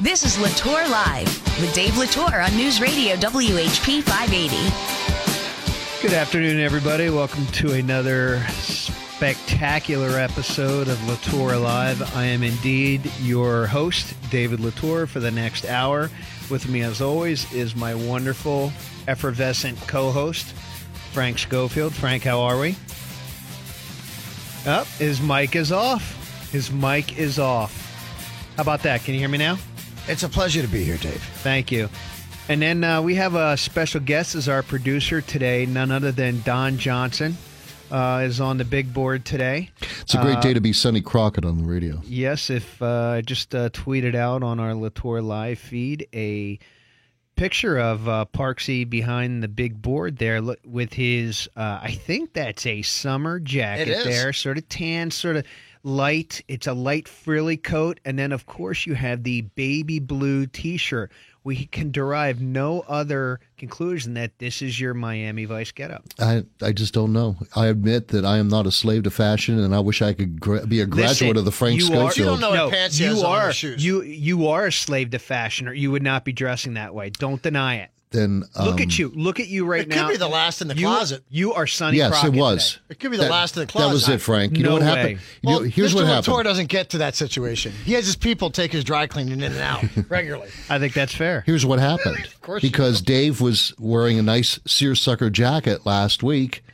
This is La Torre Live with Dave La Torre on News Radio WHP 580. Good afternoon, everybody. Welcome to another spectacular episode of La Torre Live. I am indeed your host, David La Torre, for the next hour. With me, as always, is my wonderful, effervescent co host, Frank Schofield. Frank, how are we? Up, oh, his mic is off. His mic is off. How about that? Can you hear me now? It's a pleasure to be here, Dave. Thank you. And then uh, we have a special guest as our producer today, none other than Don Johnson. Uh, is on the big board today. It's a great uh, day to be Sonny Crockett on the radio. Yes, if uh, I just uh, tweeted out on our La Torre live feed a picture of uh, Parksy behind the big board there with his, uh, I think that's a summer jacket there, sort of tan, sort of light. It's a light frilly coat, and then of course you have the baby blue T-shirt. We can derive no other conclusion that this is your Miami Vice getup. I I just don't know. I admit that I am not a slave to fashion, and I wish I could gra- be a graduate Listen, of the Frank you Schofield. Are, you don't know no, what pants you are, shoes. You you are a slave to fashion, or you would not be dressing that way. Don't deny it then um, look at you. Look at you right it now. It could be the last in the you, closet. You are Sonny. Yes, Crockett it was. Today. It could be the that, last in the closet. That was it, Frank. You no know what way. happened? You well, know, here's Mr. what La Torre happened. doesn't get to that situation. He has his people take his dry cleaning in and out regularly. I think that's fair. Here's what happened. of course because Dave was wearing a nice seersucker jacket last week,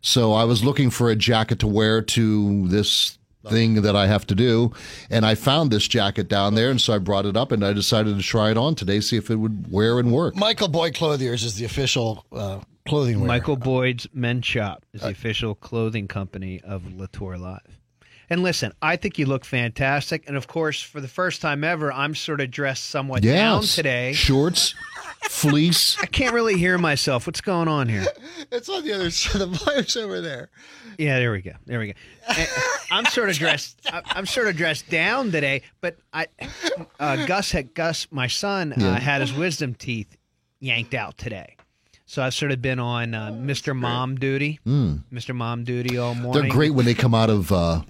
so I was looking for a jacket to wear to this thing that I have to do. And I found this jacket down there, and so I brought it up and I decided to try it on today, see if it would wear and work. Michael Boyd Clothiers is the official uh, clothing wearer. Michael Boyd's Men's Shop is the uh, official clothing company of La Torre Live. And listen, I think you look fantastic. And of course, for the first time ever, I'm sort of dressed somewhat yes. down today. Shorts, fleece. I can't really hear myself. What's going on here? It's on the other side. The volume's over there. Yeah, there we go. There we go. I'm sort of dressed. I'm sort of dressed down today. But I, uh, Gus had Gus, my son, uh, had his wisdom teeth yanked out today. So I've sort of been on uh, Mr. Mom duty, mm. Mr. Mom duty all morning. They're great when they come out of. Uh...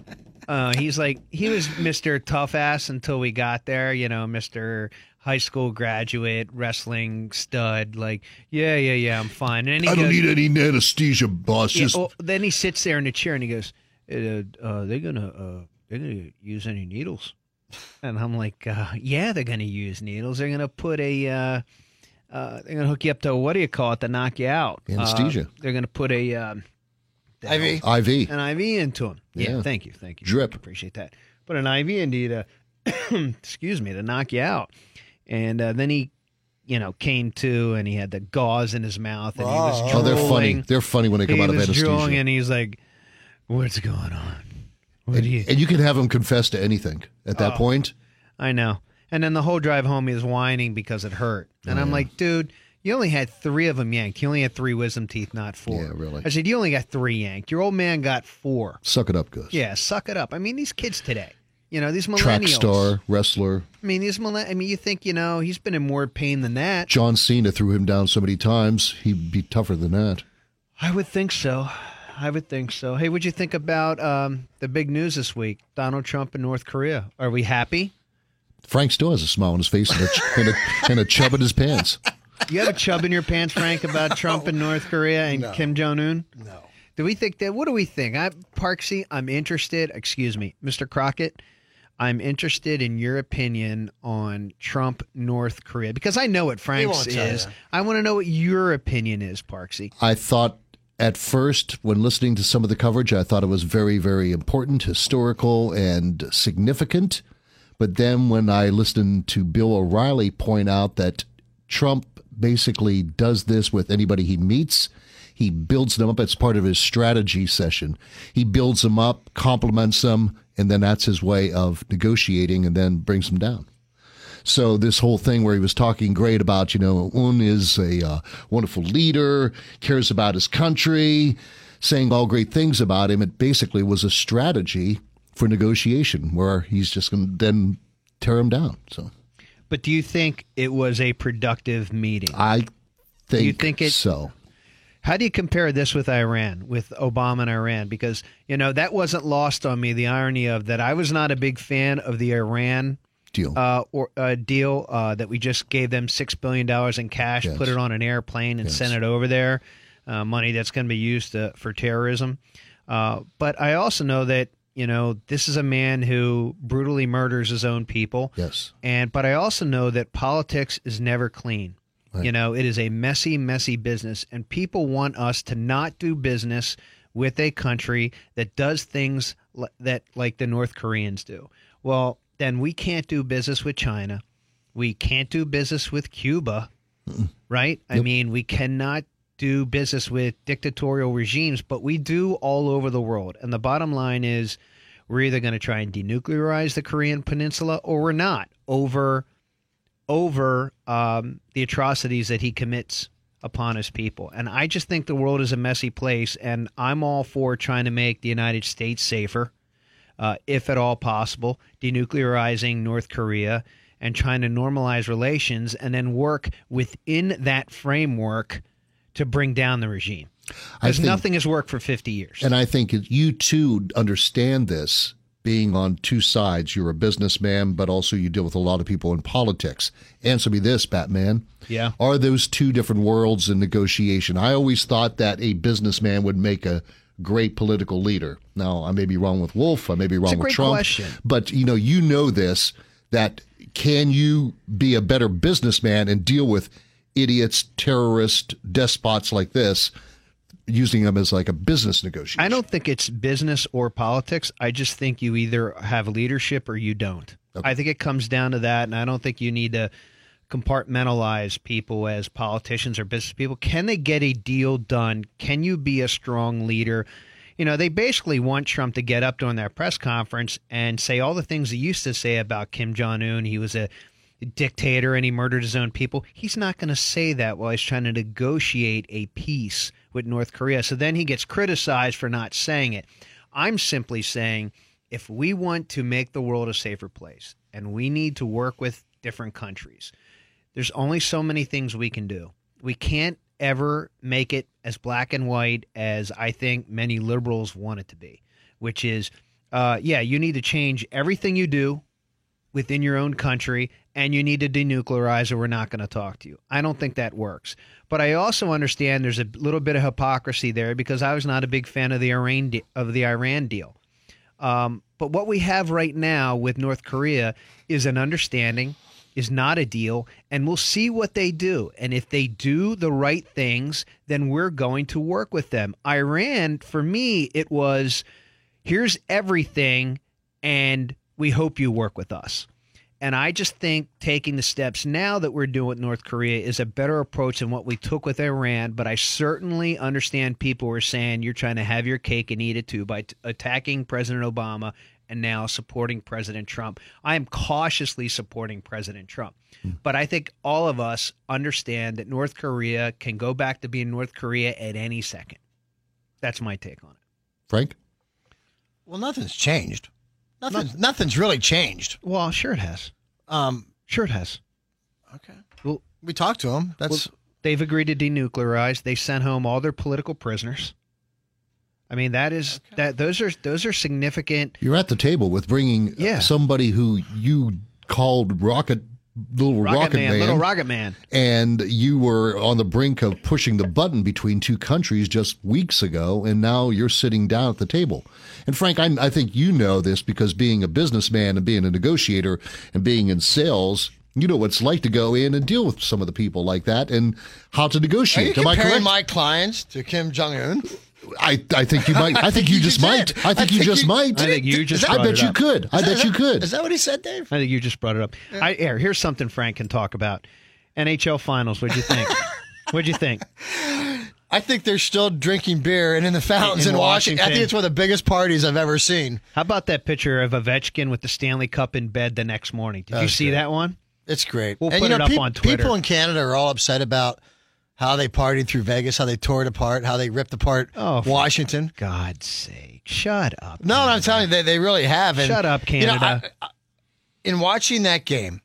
Uh, he's like he was Mr. Tough Ass until we got there. You know, Mr high school graduate, wrestling stud. Like, yeah, yeah, yeah, I'm fine. And I goes, don't need any anesthesia, boss. Yeah, Just... well, then he sits there in the chair and he goes, uh, uh, "They're gonna, uh, they're gonna use any needles?" And I'm like, uh, "Yeah, they're gonna use needles. They're gonna put a." Uh, uh, they're gonna hook you up to what do you call it to knock you out? Anesthesia. they're gonna put a um, IV, IV, an IV into him. Yeah, yeah. thank you, thank you. Drip. Appreciate that. Put an IV into you to, excuse me, to knock you out. And uh, then he, you know, came to and he had the gauze in his mouth and he was drooling. Oh, they're funny. They're funny when they come he out of was anesthesia. Drooling and he's like, "What's going on?" What and, you? and you can have him confess to anything at that oh, point. I know. And then the whole drive home, he was whining because it hurt. And oh, I'm yeah. like, dude, you only had three of them yanked. You only had three wisdom teeth, not four. Yeah, really. I said, you only got three yanked. Your old man got four. Suck it up, Gus. Yeah, suck it up. I mean, these kids today. You know, these millennials. Track star, wrestler. I mean, these millenn- I mean, you think, you know, he's been in more pain than that. John Cena threw him down so many times, he'd be tougher than that. I would think so. I would think so. Hey, what'd you think about um, the big news this week? Donald Trump and North Korea. Are we happy? Frank still has a smile on his face and a, and a, and a chub in his pants. You have a chub in your pants, Frank, about Trump and North Korea and no. Kim Jong Un? No. Do we think that? What do we think? I, Parksy, I'm interested. Excuse me, Mr. Crockett. I'm interested in your opinion on Trump North Korea because I know what Frank's is. I want to know what your opinion is, Parksy. I thought at first, when listening to some of the coverage, I thought it was very, very important, historical, and significant. But then when I listened to Bill O'Reilly point out that Trump basically does this with anybody he meets, he builds them up. It's part of his strategy session. He builds them up, compliments them, and then that's his way of negotiating and then brings them down. So this whole thing where he was talking great about, you know, Un is a uh, wonderful leader, cares about his country, saying all great things about him. It basically was a strategy for negotiation where he's just going to then tear him down. So, but do you think it was a productive meeting? I think, do you think it, so. How do you compare this with Iran, with Obama and Iran? Because, you know, that wasn't lost on me, the irony of that I was not a big fan of the Iran deal. uh, or uh, deal uh, that we just gave them six billion dollars in cash, Yes. put it on an airplane, and Yes. sent it over there. Uh, money that's going to be used uh, for terrorism. Uh, but I also know that you know this is a man who brutally murders his own people. yes. And but I also know that politics is never clean. Right. You know, it is a messy, messy business, and people want us to not do business with a country that does things li- that like the North Koreans do. Well, then we can't do business with China. We can't do business with Cuba, right? I mean, we cannot do business with dictatorial regimes, but we do all over the world. And the bottom line is we're either going to try and denuclearize the Korean peninsula or we're not over over um, the atrocities that he commits upon his people. And I just think the world is a messy place, and I'm all for trying to make the United States safer, uh, if at all possible, denuclearizing North Korea and trying to normalize relations and then work within that framework to bring down the regime. Because nothing has worked for 50 years. And I think you too understand this being on two sides. You're a businessman, but also you deal with a lot of people in politics. Answer me this, Batman. Yeah. Are those two different worlds in negotiation? I always thought that a businessman would make a great political leader. Now, I may be wrong with Wolf. I may be wrong a with great Trump. question. But you know, you know this that can you be a better businessman and deal with idiots, terrorists, despots like this, using them as like a business negotiation? I don't think it's business or politics. I just think you either have leadership or you don't. I think it comes down to that, and I don't think you need to compartmentalize people as politicians or business people. Can they get a deal done? Can you be a strong leader? You know, they basically want Trump to get up during their press conference and say all the things he used to say about Kim Jong Un. He was a dictator and he murdered his own people. He's not going to say that while he's trying to negotiate a peace with North Korea. So then he gets criticized for not saying it. I'm simply saying if we want to make the world a safer place and we need to work with different countries, there's only so many things we can do. We can't ever make it as black and white as I think many liberals want it to be, which is, uh, yeah, you need to change everything you do within your own country and you need to denuclearize or we're not going to talk to you. I don't think that works. But I also understand there's a little bit of hypocrisy there because I was not a big fan of the Iran de- of the Iran deal. Um, but what we have right now with North Korea is an understanding, is not a deal, and we'll see what they do. And if they do the right things, then we're going to work with them. Iran, for me, it was here's everything, and we hope you work with us. And I just think taking the steps now that we're doing with North Korea is a better approach than what we took with Iran. But I certainly understand people who are saying you're trying to have your cake and eat it too by t- attacking President Obama and now supporting President Trump. I am cautiously supporting President Trump. Hmm. But I think all of us understand that North Korea can go back to being North Korea at any second. That's my take on it. Frank? Well, nothing's changed. Nothing's nothing's really changed. Well, sure it has. Um, Sure it has. okay. Well, We talked to them. That's They've agreed to denuclearize. They sent home all their political prisoners. I mean, that is that those are those are significant. You're at the table with bringing Yeah. somebody who you called Rocket, little Rocket, Rocket, Man, little Rocket Man. and you were on the brink of pushing the button between two countries just weeks ago, and now you're sitting down at the table. And Frank, I, I think you know this because being a businessman and being a negotiator and being in sales, you know what it's like to go in and deal with some of the people like that and how to Are you negotiate. Am I comparing correct? my clients to Kim Jong Un? I, I think you might. I think you you just did. might. I think I you just you- might. I think you just I bet you up. could. I bet you could. Is that what he said, Dave? I think you just brought it up. I here, here's something Frank can talk about. NHL Finals. What'd you think? What'd you think? I think they're still drinking beer and in the fountains In in, Washington. I think it's one of the biggest parties I've ever seen. How about that picture of Ovechkin with the Stanley Cup in bed the next morning? Did you see great. that one? It's great. We'll and, put you it up peop- on Twitter. People in Canada are all upset about how they partied through Vegas, how they tore it apart, how they ripped apart Oh, for Washington. God's sake! Shut up. No, I'm telling you, they, they really have. And, Shut up, you know, Canada. I- I- in watching that game,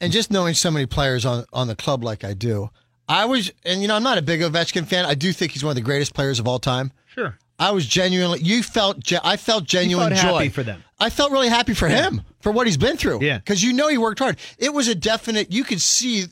and just knowing so many players on on the club like I do, I was, and you know, I'm not a big Ovechkin fan. I do think he's one of the greatest players of all time. Sure. I was genuinely. You felt. ge- I felt genuine felt joy happy for them. I felt really happy for him. for what he's been through. Yeah. because you know he worked hard. It was a definite. You could see,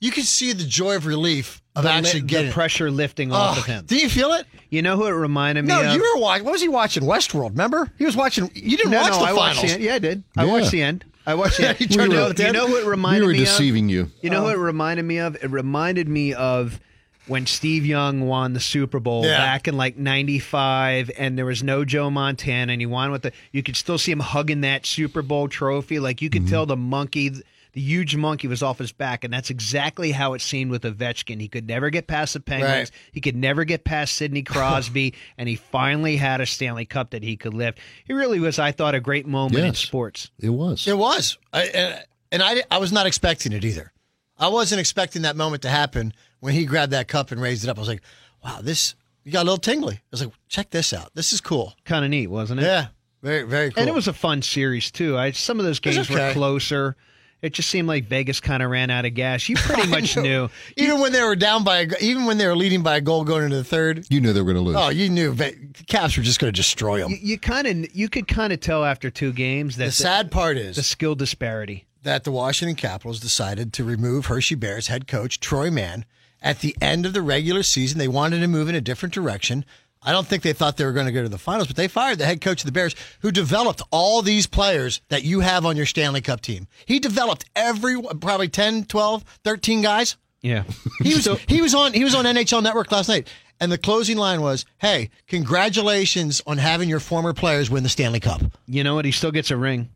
you could see the joy of relief of actually li- getting the pressure lifting off Oh, of him. Do you feel it? You know who it reminded me of? No, of? you were watching. What was he watching? Westworld. Remember? He was watching. You didn't no, watch no, the I watched finals. the end. Yeah, I did. I Yeah. watched the end. I watched the end. You you, turned know, it you know who it reminded we were me deceiving you. of? You know who it reminded me of? It reminded me of when Steve Young won the Super Bowl Yeah. back in like 95 and there was no Joe Montana and he won with the you could still see him hugging that Super Bowl trophy like you could Mm-hmm. tell the monkey the huge monkey was off his back and that's exactly how it seemed with Ovechkin he could never get past the Penguins Right. he could never get past Sidney Crosby and he finally had a Stanley Cup that he could lift he really was I thought a great moment in sports It was. It was, I, and, and I, I was not expecting it either. I wasn't expecting that moment to happen when he grabbed that cup and raised it up. I was like, wow, this you got a little tingly. I was like, check this out. This is cool. kind of neat wasn't it Yeah, very very cool. And it was a fun series too. I some of those games okay. were closer. It just seemed like Vegas kind of ran out of gas. You pretty much knew. even when they were down by, a, even when they were leading by a goal going into the third. You knew they were going to lose. Oh, you knew Ve- Caps were just going to destroy them. You, you kind of you could kind of tell after two games that The sad part is the skill disparity. that the Washington Capitals decided to remove Hershey Bears head coach Troy Mann at the end of the regular season. They wanted to move in a different direction. I don't think they thought they were going to go to the finals, but they fired the head coach of the Bears who developed all these players that you have on your Stanley Cup team. He developed every probably 10, 12, 13 guys. Yeah, He was he was on he was on NHL Network last night. And the closing line was, "Hey, congratulations on having your former players win the Stanley Cup." you know what? He still gets a ring.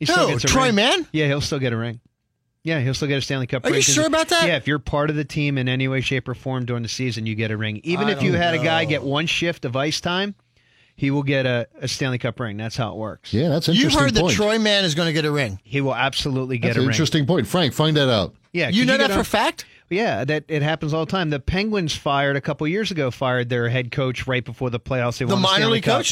He Who? still gets a Troy ring. Mann? Yeah, he'll still get a ring. Yeah, he'll still get a Stanley Cup Are ring. you 'cause sure about that? Yeah, if you're part of the team in any way, shape, or form during the season, you get a ring. Even I if you don't had a guy get one shift of ice time, he will get a, a Stanley Cup ring. That's how it works. Yeah, that's an You interesting heard that point. Troy Mann is going to get a ring. He will absolutely get a ring. that's a an ring. interesting point. Frank, find that out. Yeah, You know get that for a fact? Yeah, that it happens all the time. The Penguins fired a couple years ago. Fired their head coach right before the playoffs. They The won minor Stanley league Cup.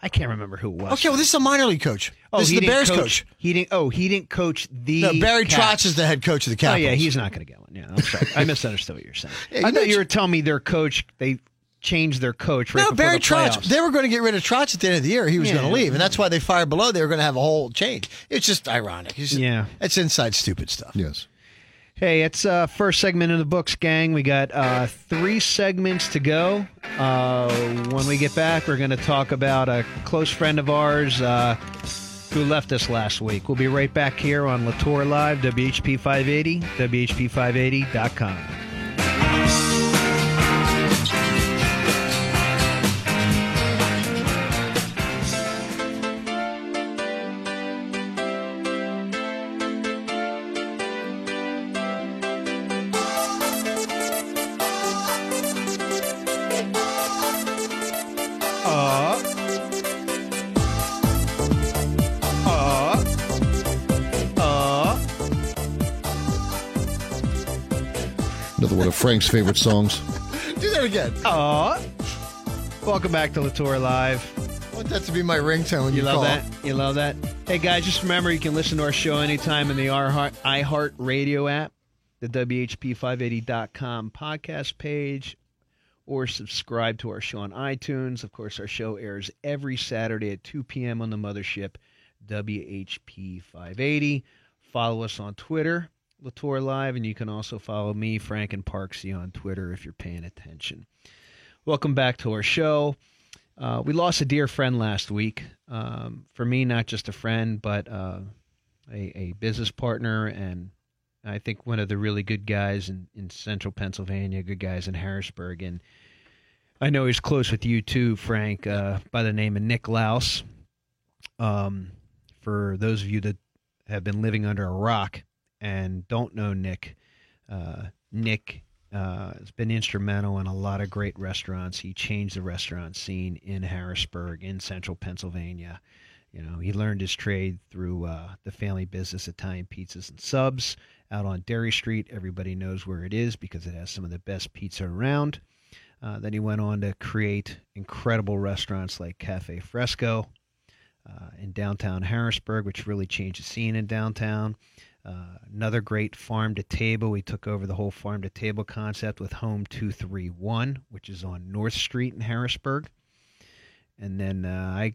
Coach? I can't remember who it was. Okay, well, this is a minor league coach. oh, this is the Bears coach, coach. He didn't. Oh, he didn't coach the. No, Barry Caps. Trotz is the head coach of the Oh yeah, he's not going to get one. Yeah, I'm sorry. I misunderstood what you're saying. Yeah, you I thought you were telling me their coach. They changed their coach right no, before Barry the Trotz. playoffs. They were going to get rid of Trotz at the end of the year. He was Yeah. going to leave, and that's why they fired below. They were going to have a whole change. It's just ironic. It's Yeah. it's inside stupid stuff. Yes. Hey, it's uh, first segment of the books, gang. We got uh, three segments to go. Uh, when we get back, we're going to talk about a close friend of ours uh, who left us last week. We'll be right back here on La Torre Live, WHP 580, WHP580.com. Frank's favorite songs. Do that again. Uh, welcome back to La Torre Live. I want that to be my ringtone when you, You love call. that? You love that? Hey guys, just remember you can listen to our show anytime in the iHeart, iHeart Radio app, the WHP580.com podcast page, or subscribe to our show on iTunes. Of course, our show airs every Saturday at 2 p.m. on the mothership, WHP580. Follow us on Twitter, La Torre Live, and you can also follow me, Frank and Parksy, on Twitter if you're paying attention. Welcome back to our show. Uh, we lost a dear friend last week. Um, for me, not just a friend, but uh, a, a business partner, and I think one of the really good guys in, in central Pennsylvania, good guys in Harrisburg. And I know he's close with you too, Frank, uh, by the name of Nick Laus. Um, for those of you that have been living under a rock and don't know Nick, uh, Nick uh, has been instrumental in a lot of great restaurants. He changed the restaurant scene in Harrisburg, in central Pennsylvania. You know, he learned his trade through uh, the family business Italian Pizzas and Subs out on Derry Street. Everybody knows where it is because it has some of the best pizza around. Uh, then he went on to create incredible restaurants like Cafe Fresco uh, in downtown Harrisburg, which really changed the scene in downtown. Uh, another great farm to table. We took over the whole farm to table concept with Home 231, which is on North Street in Harrisburg. And then uh, I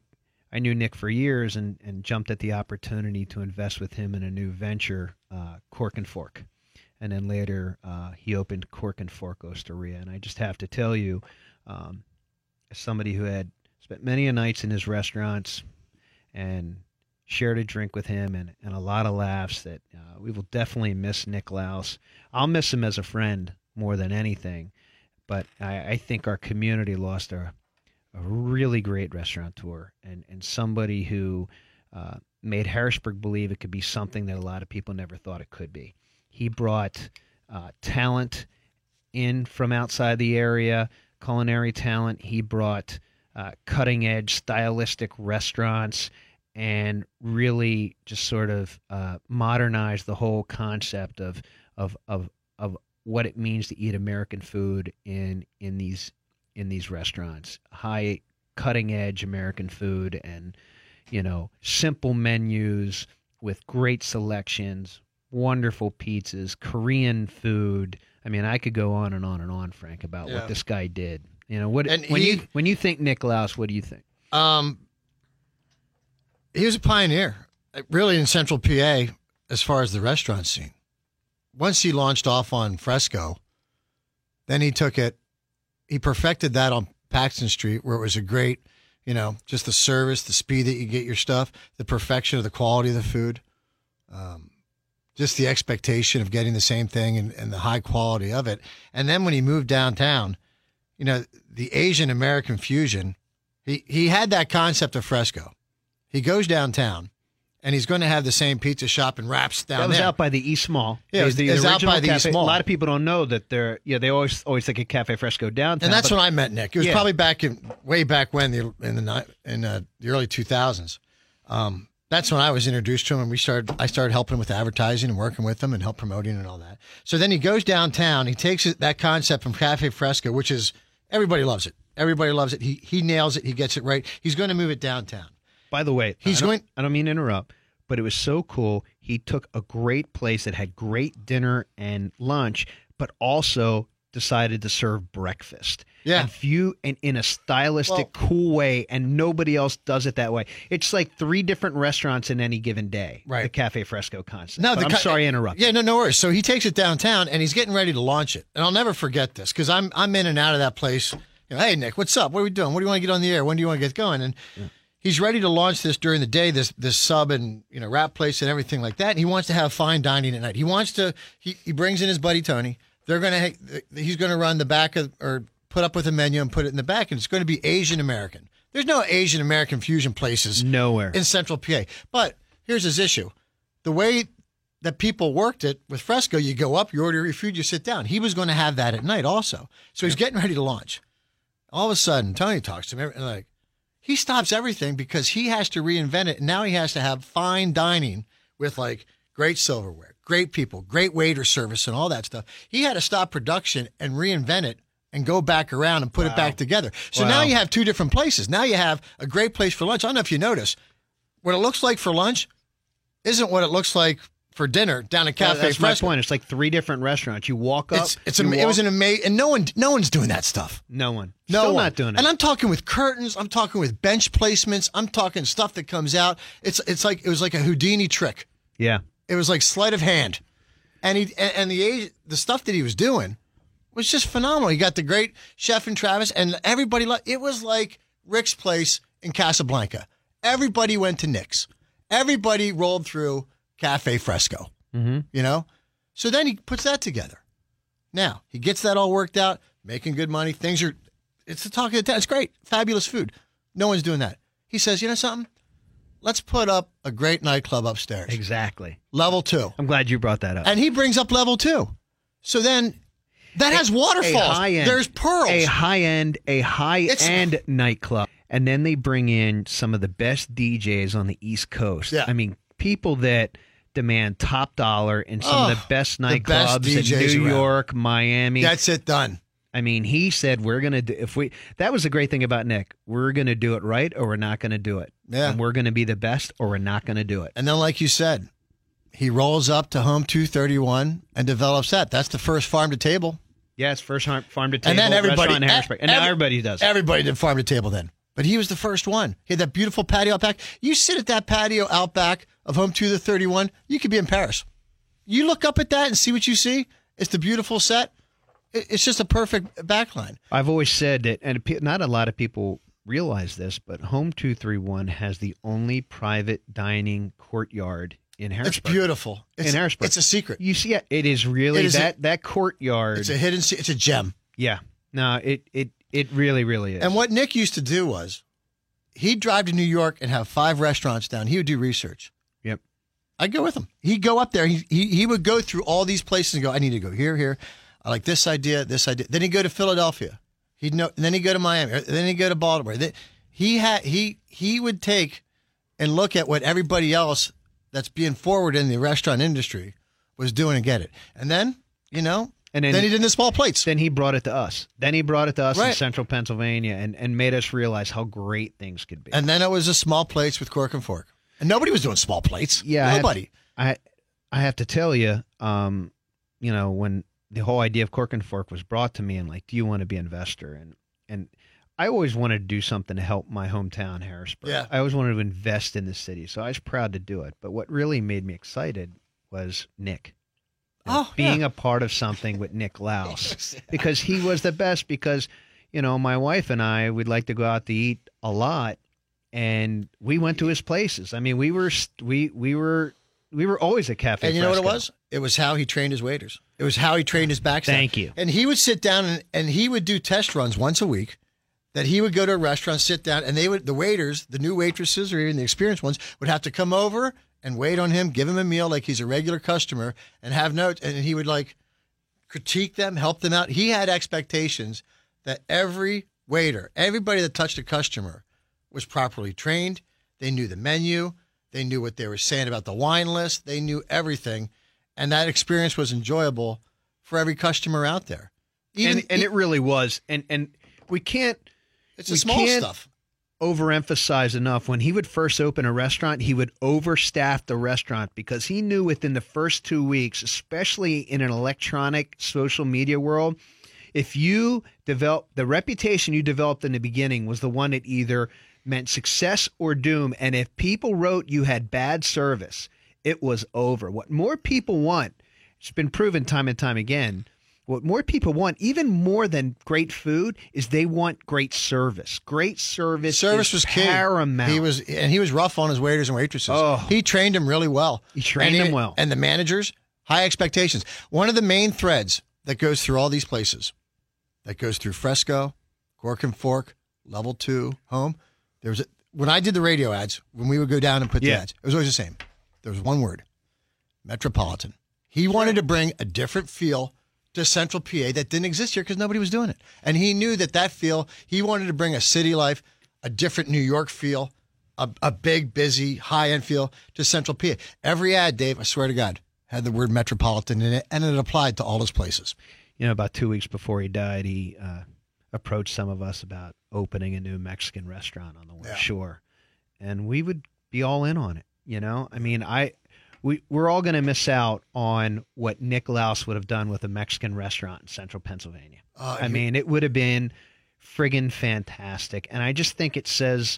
I knew Nick for years and, and jumped at the opportunity to invest with him in a new venture, uh, Cork and Fork. And then later, uh, he opened Cork and Fork Osteria. And I just have to tell you, um, as somebody who had spent many a nights in his restaurants and shared a drink with him and, and a lot of laughs, that uh, we will definitely miss Nick Laus. I'll miss him as a friend more than anything. But I, I think our community lost a, a really great restaurateur and, and somebody who uh, made Harrisburg believe it could be something that a lot of people never thought it could be. He brought uh, talent in from outside the area, culinary talent. He brought uh, cutting edge, stylistic restaurants and really just sort of uh, modernized the whole concept of, of, of, of what it means to eat American food in, in these in these restaurants. High cutting edge American food and you know, simple menus with great selections, wonderful pizzas, Korean food. I mean, I could go on and on and on, Frank, about Yeah. what this guy did. You know, what And when he- you when you think Nick Laus, what do you think? Um, he was a pioneer, uh, really in Central PA as far as the restaurant scene. Once he launched off on Fresco, then he took it, he perfected that on Paxton Street, where it was a great, you know, just the service, the speed that you get your stuff, the perfection of the quality of the food, um, just the expectation of getting the same thing and, and the high quality of it. And then when he moved downtown, you know, the Asian American fusion, he, he had that concept of fresco. He goes downtown and he's going to have the same pizza shop and wraps down that was there. out by the East Mall. Yeah, it was- the, it was out by the East. Mall. A lot of people don't know that they're yeah. They always always think of Cafe Fresco downtown. and that's but when I met Nick. It was Yeah. probably back in way back when the in the in uh, the early two thousands. Um, that's when I was introduced to him, and we started. I started helping him with advertising and working with him and help promoting and all that. So then he goes downtown. He takes that concept from Cafe Fresco, which is everybody loves it. Everybody loves it. He he nails it. He gets it right. He's going to move it downtown. By the way, He's I going- I don't mean to interrupt, but it was so cool. He took a great place that had great dinner and lunch, but also decided to serve breakfast. Yeah. and few and in a stylistic, cool way, and nobody else does it that way. It's like three different restaurants in any given day. Right. the Cafe Fresco concept. No, the I'm sorry, interrupt. Yeah, no, no worries. So he takes it downtown and he's getting ready to launch it. And I'll never forget this because I'm I'm in and out of that place. You know, hey Nick, what's up? What are we doing? What do you want to get on the air? When do you want to get going? And he's ready to launch this during the day, this this sub and you know wrap place and everything like that. And he wants to have fine dining at night. He wants to. He he brings in his buddy Tony. They're gonna he's gonna run the back of or put up with a menu and put it in the back, and it's going to be Asian American. There's no Asian American fusion places Nowhere. in Central PA. But here's his issue: the way that people worked it with Fresco, you go up, you order your food, you sit down. He was going to have that at night also, so he's getting ready to launch. All of a sudden, Tony talks to him, and like he stops everything because he has to reinvent it, and now he has to have fine dining with like great silverware, great people, great waiter service, and all that stuff. He had to stop production and reinvent it. And go back around and put it back together. So now you have two different places. Now you have a great place for lunch. I don't know if you notice, what it looks like for lunch isn't what it looks like for dinner down at Cafe That's my point. It's like three different restaurants. You walk up. It's it's am- it was an amazing and no one no one's doing that stuff. no one. No Still one. not doing it. And I'm talking with curtains. I'm talking with bench placements. I'm talking stuff that comes out. It's it's like it was like a Houdini trick. yeah. It was like sleight of hand, and he and, and the age, the stuff that he was doing was just phenomenal. He got the great chef and Travis, and everybody. It was like Rick's place in Casablanca. Everybody went to Nick's. Everybody rolled through Cafe Fresco. Mm-hmm. You know, so then he puts that together. Now he gets that all worked out, making good money. Things are. It's the talk of the town. It's great, fabulous food. No one's doing that. He says, you know something. Let's put up a great nightclub upstairs, Exactly. level two. I'm glad you brought that up. And he brings up level two. So then that has waterfalls. A end, There's pearls. A high end, a high end nightclub, and then they bring in some of the best DJs on the East Coast. Yeah. I mean, people that demand top dollar in some Oh, of the best the best nightclubs in New around. York, Miami. That's it done. I mean, he said we're gonna do if we. That was the great thing about Nick. We're gonna do it right, or we're not gonna do it. Yeah. And we're gonna be the best, or we're not gonna do it. And then, like you said, he rolls up to home 231 and develops that. That's the first farm to table. Yes, first farm, farm to table, and then everybody, in Harrisburg, and now everybody does. it. Everybody did farm to table then. but he was the first one. He had that beautiful patio out back. You sit at that patio out back of Home to the 31, you could be in Paris. You look up at that and see what you see. It's the beautiful set. It's just a perfect backline. I've always said that, and not a lot of people realize this, but Home 231 has the only private dining courtyard in Harrisburg. It's beautiful. It's, in Harrisburg. It's a secret. You see, it it is really It is a- that that courtyard. It's a hidden. It's a gem. yeah, no, it it it really really is. And what Nick used to do was, he'd drive to New York and have five restaurants down. He would do research. I'd go with him. He'd go up there. He, he he would go through all these places and go. I need to go here, here. I like this idea, this idea. Then he'd go to Philadelphia. He'd know. Then he'd go to Miami. Then he'd go to Baltimore. Then he had he he would take and look at what everybody else that's being forward in the restaurant industry was doing and get it. And then you know, And then, then- he did the small plates. then he brought it to us. Then he brought it to us in central Pennsylvania and, and made us realize how great things could be. And then it was a small plates with cork and fork. And nobody was doing small plates. yeah, I have- Nobody. I I have to tell you, um, you know, when the whole idea of Cork and Fork was brought to me, and like, do you want to be an investor? And and I always wanted to do something to help my hometown, Harrisburg. Yeah. I always wanted to invest in the city, so I was proud to do it. But what really made me excited was Nick. Oh, being yeah. a part of something with Nick Laus because he was the best. Because you know, my wife and I would like to go out to eat a lot, and we went to his places. I mean, we were we we were we were always at Cafe. And you know what it was? It was how he trained his waiters. It was how he trained his backstaff. Thank you. And he would sit down and, and he would do test runs once a week. That he would go to a restaurant, sit down, and they would the waiters, the new waitresses or even the experienced ones, would have to come over and wait on him, give him a meal like he's a regular customer, and have notes. And he would like critique them, help them out. He had expectations that every waiter, everybody that touched a customer, was properly trained. They knew the menu. They knew what they were saying about the wine list. They knew everything. And that experience was enjoyable for every customer out there. Even, and and it really was. And and we can't it's the we small can't- stuff. overemphasize enough when he would first open a restaurant he would overstaff the restaurant because he knew within the first two weeks especially in an electronic social media world if you develop the reputation you developed in the beginning was the one that either meant success or doom and if people wrote you had bad service it was over what more people want it's been proven time and time again what more people want, even more than great food, is they want great service. Great service. Service was key. paramount. He was, and he was rough on his waiters and waitresses. Oh. He trained them really well. He trained them well. And the managers, high expectations. One of the main threads that goes through all these places, that goes through Fresco, Cork and Fork, Level Two, Home. There was a, when I did the radio ads, when we would go down and put the ads, it was always the same. There was one word: metropolitan. He wanted to bring a different feel to Central PA that didn't exist here because nobody was doing it, and he knew that that feel. He wanted to bring a city life, a different New York feel, a, a big, busy, high end feel to Central PA. Every ad, Dave, I swear to God, had the word metropolitan in it, and it applied to all his places. you know, about two weeks before he died, he uh, approached some of us about opening a new Mexican restaurant on the West Yeah. Shore, and we would be all in on it. You know, I mean, I we we're all going to miss out on what Nick Laus would have done with a Mexican restaurant in Central Pennsylvania. Uh, I mean, it would have been friggin' fantastic, and I just think it says.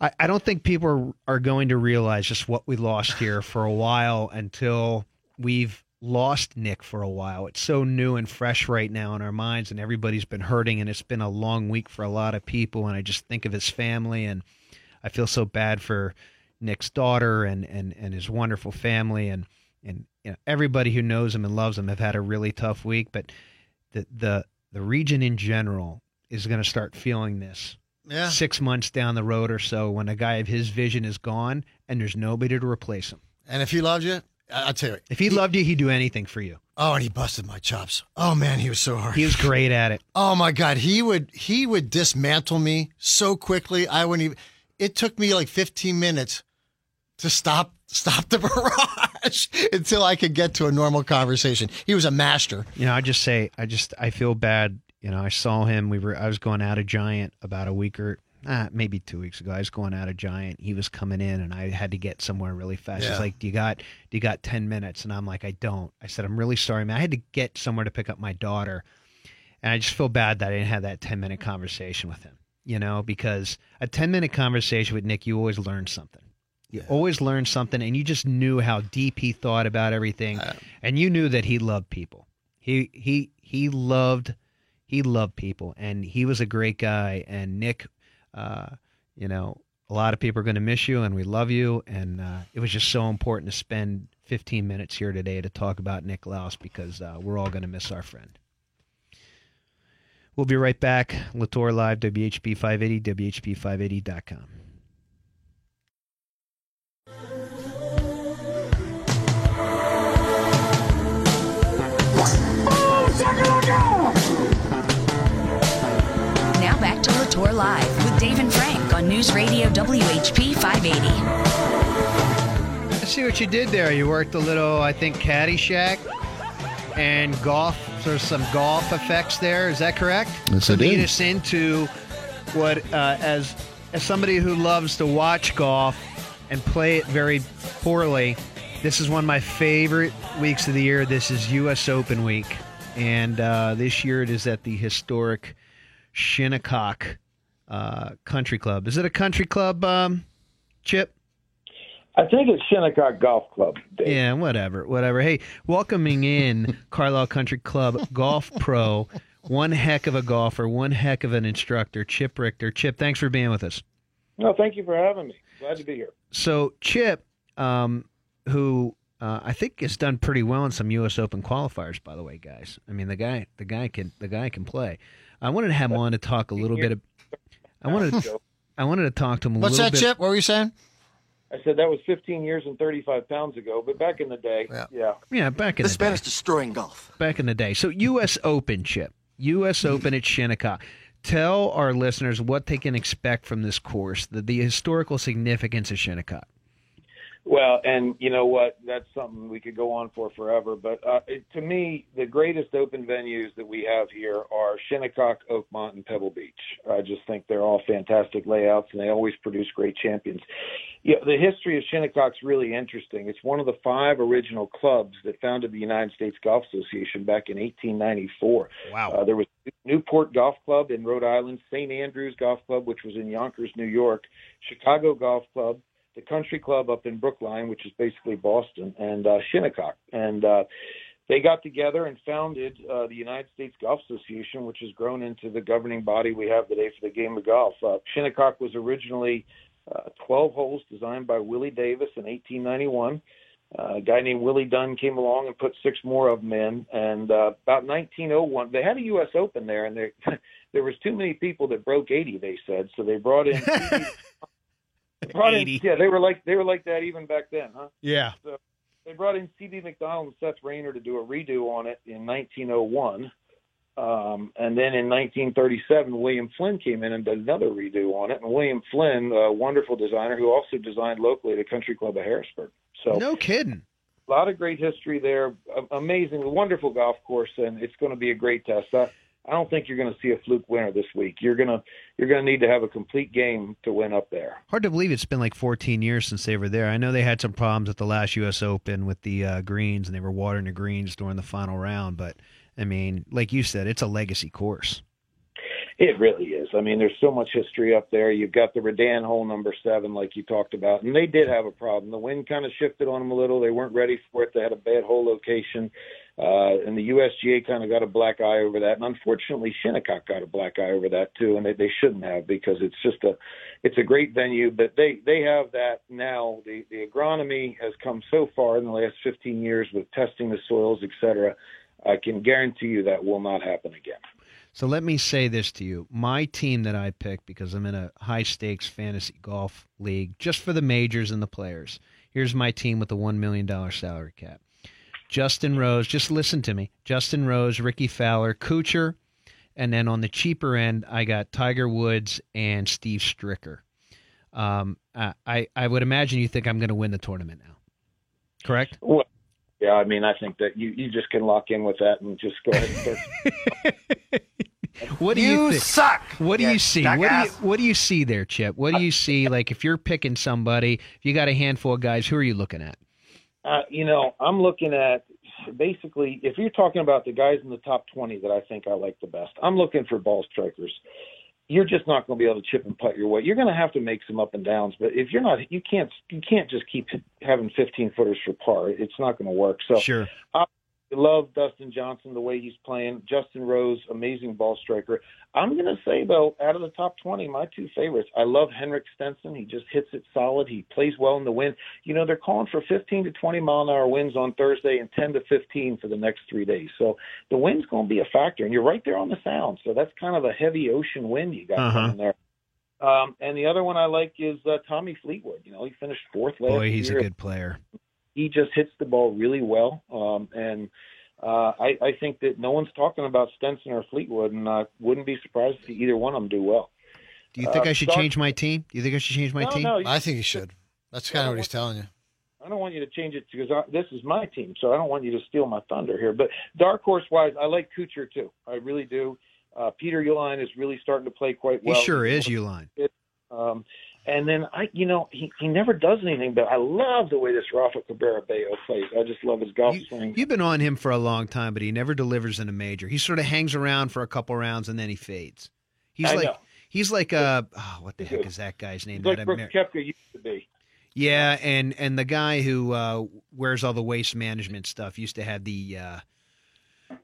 I, I don't think people are, are going to realize just what we lost here for a while until we've lost Nick for a while. It's so new and fresh right now in our minds, and everybody's been hurting, and it's been a long week for a lot of people. And I just think of his family, and I feel so bad for Nick's daughter and and and his wonderful family, and and you know, everybody who knows him and loves him have had a really tough week. But the the the region in general is going to start feeling this Yeah. six months down the road or so when a guy of his vision is gone and there's nobody to replace him. And if he loved you, I- I'll tell you. If he loved you, he'd do anything for you. Oh, and he busted my chops. Oh man, he was so hard. He was great at it. Oh my God, he would he would dismantle me so quickly. I wouldn't even. It took me like 15 minutes to stop stop the barrage until I could get to a normal conversation. He was a master. You know, I just say, I just, I feel bad. You know, I saw him. We were, I was going out of Giant about a week or ah, maybe two weeks ago. I was going out of Giant. He was coming in, and I had to get somewhere really fast. Yeah. He's like, "Do you got, do you got ten minutes?" And I'm like, "I don't." I said, "I'm really sorry, man. I had to get somewhere to pick up my daughter." And I just feel bad that I didn't have that 10 minute conversation with him. you know, because a 10 minute conversation with Nick, you always learn something. You always learn something, and you just knew how deep he thought about everything, and you knew that he loved people. He he he loved he loved people, and he was a great guy. And Nick, uh, you know, a lot of people are going to miss you, and we love you. And uh, it was just so important to spend 15 minutes here today to talk about Nick Laus because uh, we're all going to miss our friend. We'll be right back. La Torre Live, WHP 580, WHP580.com. back to Live with Dave and Frank on News Radio WHP 580. I see what you did there. You worked a little, I think, Caddyshack and golf. There's some golf effects there. Is that correct? Yes, to I did. lead us into what, uh, as as somebody who loves to watch golf and play it very poorly, this is one of my favorite weeks of the year. This is U.S. Open week, and uh, this year it is at the historic Shinnecock uh, Country Club. Is it a country club, um, Chip? I think it's Shinnecock Golf Club. Dave. Yeah, whatever, whatever. Hey, welcoming in Carlisle Country Club golf pro, one heck of a golfer, one heck of an instructor, Chip Richter. Chip, thanks for being with us. No, thank you for having me. Glad to be here. So, Chip, um, who uh, I think has done pretty well in some U.S. Open qualifiers, by the way, guys. I mean, the guy, the guy can, the guy can play. I wanted to have him on to talk a little bit. Of, I wanted, to, I wanted to talk to him a What's little that, bit. Chip? What were you saying? I said that was 15 years and 35 pounds ago, but back in the day, Yeah. yeah. Yeah, back in This the day. is destroying golf. back in the day. So U.S. Open, Chip. U.S. Open at Shinnecock. Tell our listeners what they can expect from this course, the, the historical significance of Shinnecock. Well, and you know what? That's something we could go on for forever. But uh, it, to me, the greatest open venues that we have here are Shinnecock, Oakmont, and Pebble Beach. I just think they're all fantastic layouts, and they always produce great champions. Yeah, the history of Shinnecock's really interesting. It's one of the five original clubs that founded the United States Golf Association back in 1894. Wow. Uh, there was Newport Golf Club in Rhode Island, St. Andrews Golf Club, which was in Yonkers, New York, Chicago Golf Club, the Country Club up in Brookline, which is basically Boston, and uh, Shinnecock. And uh, they got together and founded uh, the United States Golf Association, which has grown into the governing body we have today for the game of golf. Uh, Shinnecock was originally uh, 12 holes designed by Willie Davis in 1891. Uh, a guy named Willie Dunn came along and put six more of them in. And uh, about 1901, they had a U.S. Open there, and there there was too many people that broke 80. They said so. They brought in. they brought in yeah, they were like they were like that even back then, huh? Yeah. They brought in C.B. Macdonald and Seth Rayner to do a redo on it in 1901. Um, and then in 1937, William Flynn came in and did another redo on it. And William Flynn, a wonderful designer who also designed locally at the Country Club of Harrisburg. So No kidding. a lot of great history there. A- Amazing, wonderful golf course, and it's going to be a great test. I, I don't think you're going to see a fluke winner this week. You're gonna you're going to need to have a complete game to win up there. Hard to believe it's been like 14 years since they were there. I know they had some problems at the last U.S. Open with the uh, greens, and they were watering the greens during the final round. But I mean, like you said, it's a legacy course. It really is. I mean, there's so much history up there. You've got the Redan hole number seven, like you talked about, and they did have a problem. The wind kind of shifted on them a little. They weren't ready for it. They had a bad hole location, uh, and the USGA kind of got a black eye over that. And unfortunately, Shinnecock got a black eye over that too, and they, they shouldn't have because it's just a, it's a great venue. But they they have that now. The the agronomy has come so far in the last 15 years with testing the soils, et cetera. I can guarantee you that will not happen again. So let me say this to you. My team that I picked because I'm in a high stakes fantasy golf league just for the majors and the players. Here's my team with the $1 million salary cap. Justin Rose, just listen to me. Justin Rose, Rickie Fowler, Kuchar, and then on the cheaper end, I got Tiger Woods and Steve Stricker. Um, I, I I would imagine you think I'm going to win the tournament now. Correct? Well, yeah, I mean, I think that you, you just can lock in with that and just go ahead and start. What do you, think? suck. What do you see? What do you what do you see there, Chip? What do you see? Like if you're picking somebody, if you got a handful of guys, who are you looking at? Uh, you know, I'm looking at basically if you're talking about the guys in the top 20 that I think I like the best, I'm looking for ball strikers. you're just not going to be able to chip and putt your way. You're going to have to make some up and downs, but if you're not, you can't you can't just keep having 15 footers for par. It's not going to work. So Sure. Love Dustin Johnson the way he's playing. Justin Rose, amazing ball striker. I'm going to say though, out of the top 20, my two favorites. I love Henrik Stenson. He just hits it solid. He plays well in the wind. You know, they're calling for 15 to 20 mile an hour winds on Thursday and 10 to 15 for the next three days. So the wind's going to be a factor, and you're right there on the sound. So that's kind of a heavy ocean wind you got Uh-huh. coming there. Um, and the other one I like is uh, Tommy Fleetwood. You know, he finished fourth last Boy, he's a good player. He just hits the ball really well. Um, and uh, I, I think that no one's talking about Stenson or Fleetwood, and I wouldn't be surprised to see either one of them do well. Do you think Uh, I should Doc- change my team? Do you think I should change my no, team? no, I think you should. That's kind of what he's telling you. I don't want you to change it because I, this is my team, so I don't want you to steal my thunder here. But dark horse wise, I like Kuchar too. I really do. Uh, Peter Uihlein is really starting to play quite well. He sure is, one Uihlein. Um, and then I, you know, he, he never does anything, but I love the way this Rafa Cabrera Bello plays. I just love his golf swing. You've been on him for a long time, but he never delivers in a major. He sort of hangs around for a couple rounds and then he fades. He's I like know. he's like uh oh, what the heck is that guy's name? He's like That Brooks Amer- Koepka used to be. yeah, and and the guy who uh, wears all the waste management stuff used to have the uh,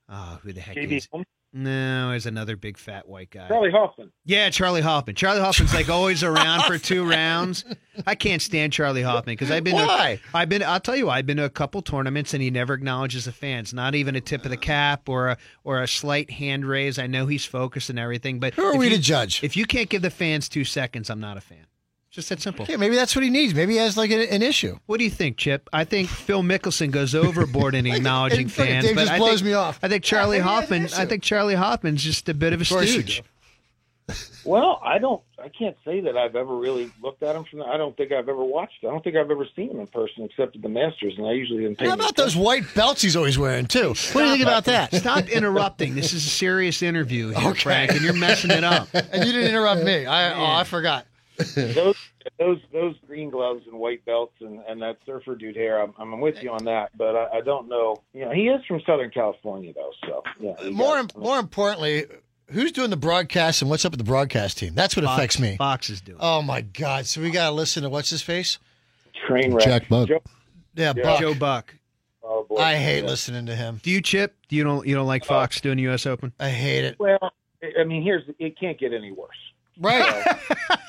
oh, who the heck JB is? Holmes, No, there's another big fat white guy. Charley Hoffman. Yeah, Charley Hoffman. Charley Hoffman's like always around for two rounds. I can't stand Charley Hoffman because I've been to, Why? I've been I'll tell you I've been to a couple tournaments and he never acknowledges the fans. Not even a tip of the cap or a or a slight hand raise. I know he's focused and everything, but Who are we you, to judge? If you can't give the fans two seconds, I'm not a fan. Just that simple. Yeah, maybe that's what he needs. Maybe he has like an, an issue. What do you think, Chip? I think Phil Mickelson goes overboard in acknowledging Fucking fans, Dave but just I blows think, me off. I think Charley Yeah, maybe he has an Hoffman. I think Charley Hoffman's just a bit of a Of course you stooge. Well, I don't. I can't say that I've ever really looked at him from. The, I don't think I've ever watched. I don't think I've ever seen him in person except at the Masters, and I usually didn't pay. How any about those white belts he's always wearing too? What do you think about that? Stop interrupting. This is a serious interview here, Okay. Frank, and you're messing it up. And you didn't interrupt me. I oh, I forgot. Those those those green gloves and white belts and and that surfer dude hair? I'm I'm with you on that, but I, I don't know. You know, he is from Southern California though, so yeah. Uh, more got- more importantly, who's doing the broadcast and what's up with the broadcast team? That's what affects me. Fox is doing. Oh my God! So we got to listen to what's his face? train wreck. Jack Buck. Joe- Yeah, Yeah. Buck. Joe Buck. oh boy. I hate Yeah. listening to him. Do you Chip? Do you don't you don't like uh, Fox doing U.S. Open? I hate it. Well, I- I mean, here's it can't get any worse. Right.